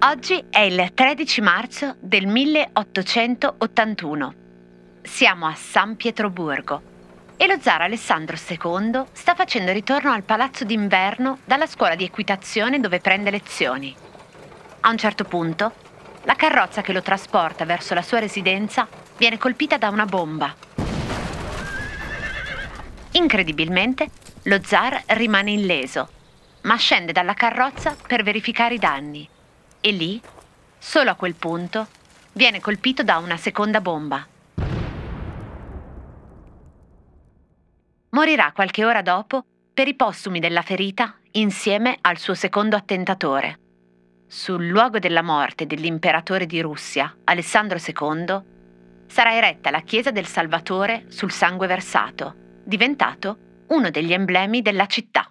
Oggi è il 13 marzo del 1881. Siamo a San Pietroburgo e lo zar Alessandro II sta facendo ritorno al palazzo d'inverno dalla scuola di equitazione dove prende lezioni. A un certo punto, la carrozza che lo trasporta verso la sua residenza viene colpita da una bomba. Incredibilmente, lo zar rimane illeso, ma scende dalla carrozza per verificare i danni e lì, solo a quel punto, viene colpito da una seconda bomba. Morirà qualche ora dopo per i postumi della ferita insieme al suo secondo attentatore. Sul luogo della morte dell'imperatore di Russia, Alessandro II, sarà eretta la chiesa del Salvatore sul sangue versato, diventato uno degli emblemi della città.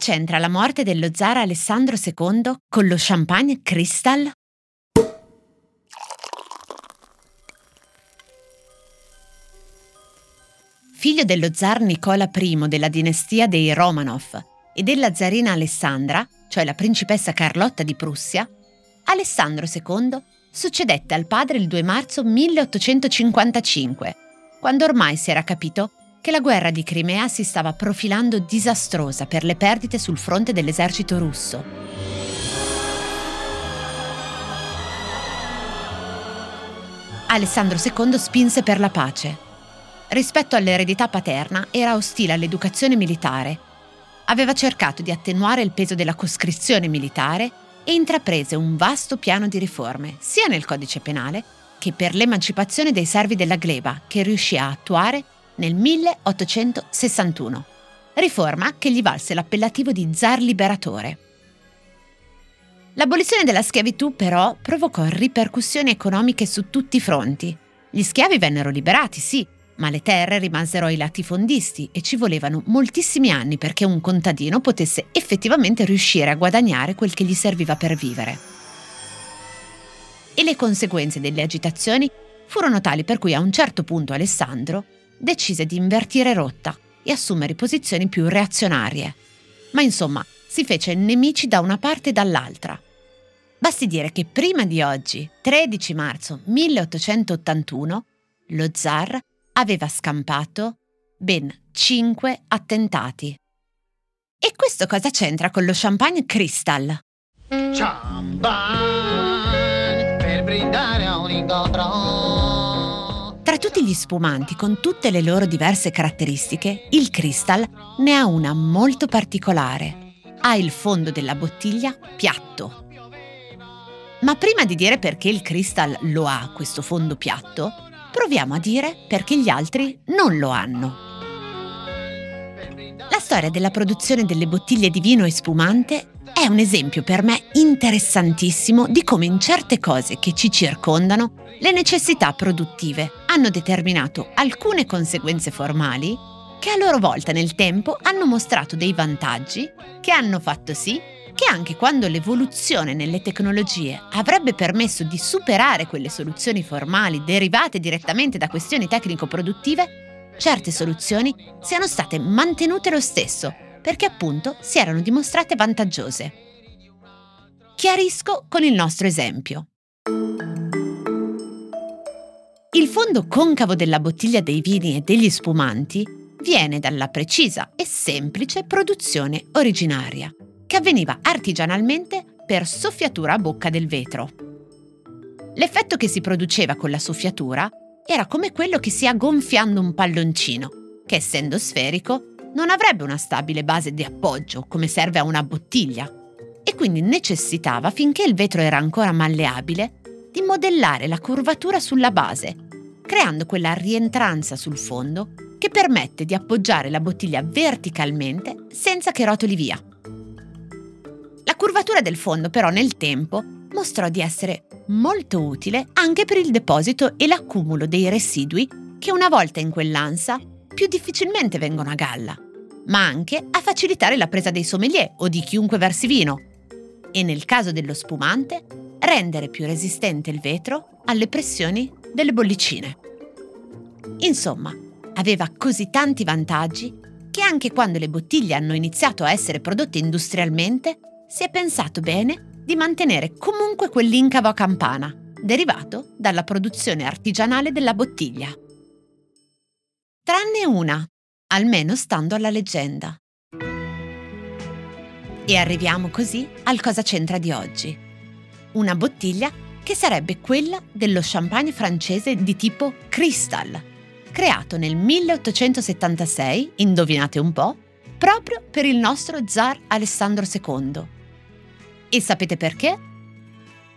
C'entra la morte dello zar Alessandro II con lo champagne Crystal? Figlio dello zar Nicola I della dinastia dei Romanov e della zarina Alessandra, cioè la principessa Carlotta di Prussia, Alessandro II succedette al padre il 2 marzo 1855, quando ormai si era capito che la guerra di Crimea si stava profilando disastrosa per le perdite sul fronte dell'esercito russo. Alessandro II spinse per la pace. Rispetto all'eredità paterna era ostile all'educazione militare. Aveva cercato di attenuare il peso della coscrizione militare e intraprese un vasto piano di riforme, sia nel codice penale che per l'emancipazione dei servi della gleba, che riuscì a attuare nel 1861, riforma che gli valse l'appellativo di zar liberatore. L'abolizione della schiavitù però provocò ripercussioni economiche su tutti i fronti. Gli schiavi vennero liberati, sì, ma le terre rimasero ai latifondisti e ci volevano moltissimi anni perché un contadino potesse effettivamente riuscire a guadagnare quel che gli serviva per vivere. E le conseguenze delle agitazioni furono tali per cui a un certo punto Alessandro decise di invertire rotta e assumere posizioni più reazionarie. Ma insomma, si fece nemici da una parte e dall'altra. Basti dire che prima di oggi, 13 marzo 1881, lo zar aveva scampato ben 5 attentati. E questo cosa c'entra con lo champagne Crystal? Champagne per brindare a un incontro tra tutti gli spumanti, con tutte le loro diverse caratteristiche, il Crystal ne ha una molto particolare. Ha il fondo della bottiglia piatto. Ma prima di dire perché il Crystal lo ha, questo fondo piatto, proviamo a dire perché gli altri non lo hanno. La storia della produzione delle bottiglie di vino e spumante è un esempio per me interessantissimo di come in certe cose che ci circondano le necessità produttive hanno determinato alcune conseguenze formali che a loro volta nel tempo hanno mostrato dei vantaggi che hanno fatto sì che anche quando l'evoluzione nelle tecnologie avrebbe permesso di superare quelle soluzioni formali derivate direttamente da questioni tecnico-produttive, certe soluzioni siano state mantenute lo stesso perché appunto si erano dimostrate vantaggiose. Chiarisco con il nostro esempio. Il fondo concavo della bottiglia dei vini e degli spumanti viene dalla precisa e semplice produzione originaria, che avveniva artigianalmente per soffiatura a bocca del vetro. L'effetto che si produceva con la soffiatura era come quello che si ha gonfiando un palloncino, che essendo sferico non avrebbe una stabile base di appoggio come serve a una bottiglia e quindi necessitava, finché il vetro era ancora malleabile, di modellare la curvatura sulla base, creando quella rientranza sul fondo che permette di appoggiare la bottiglia verticalmente senza che rotoli via. La curvatura del fondo però nel tempo mostrò di essere molto utile anche per il deposito e l'accumulo dei residui che una volta in quell'ansa più difficilmente vengono a galla, ma anche a facilitare la presa dei sommelier o di chiunque versi vino e nel caso dello spumante rendere più resistente il vetro alle pressioni delle bollicine. Insomma, aveva così tanti vantaggi che anche quando le bottiglie hanno iniziato a essere prodotte industrialmente, si è pensato bene di mantenere comunque quell'incavo a campana, derivato dalla produzione artigianale della bottiglia. Tranne una, almeno stando alla leggenda. E arriviamo così al cosa c'entra di oggi. Una bottiglia che sarebbe quella dello champagne francese di tipo Crystal, creato nel 1876, indovinate un po', proprio per il nostro zar Alessandro II. E sapete perché?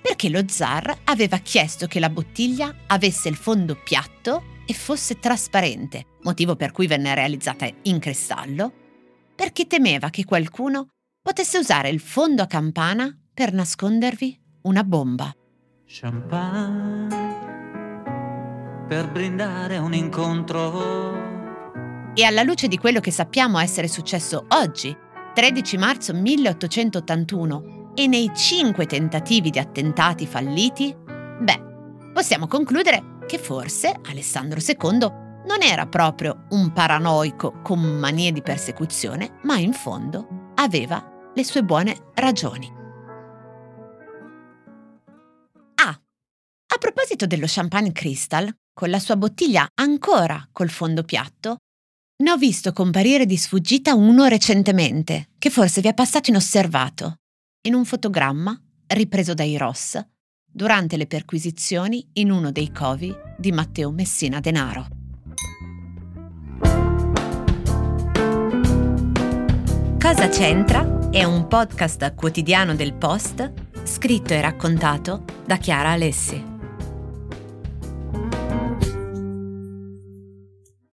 Perché lo zar aveva chiesto che la bottiglia avesse il fondo piatto e fosse trasparente, motivo per cui venne realizzata in cristallo, perché temeva che qualcuno potesse usare il fondo a campana per nascondervi una bomba. Champagne per brindare un incontro. E alla luce di quello che sappiamo essere successo oggi, 13 marzo 1881, e nei cinque tentativi di attentati falliti, beh, possiamo concludere che forse Alessandro II non era proprio un paranoico con manie di persecuzione, ma in fondo aveva le sue buone ragioni. Proposito dello Champagne Crystal, con la sua bottiglia ancora col fondo piatto, ne ho visto comparire di sfuggita uno recentemente, che forse vi è passato inosservato, in un fotogramma ripreso dai Ross durante le perquisizioni in uno dei covi di Matteo Messina Denaro. Cosa c'entra? È un podcast quotidiano del Post scritto e raccontato da Chiara Alessi.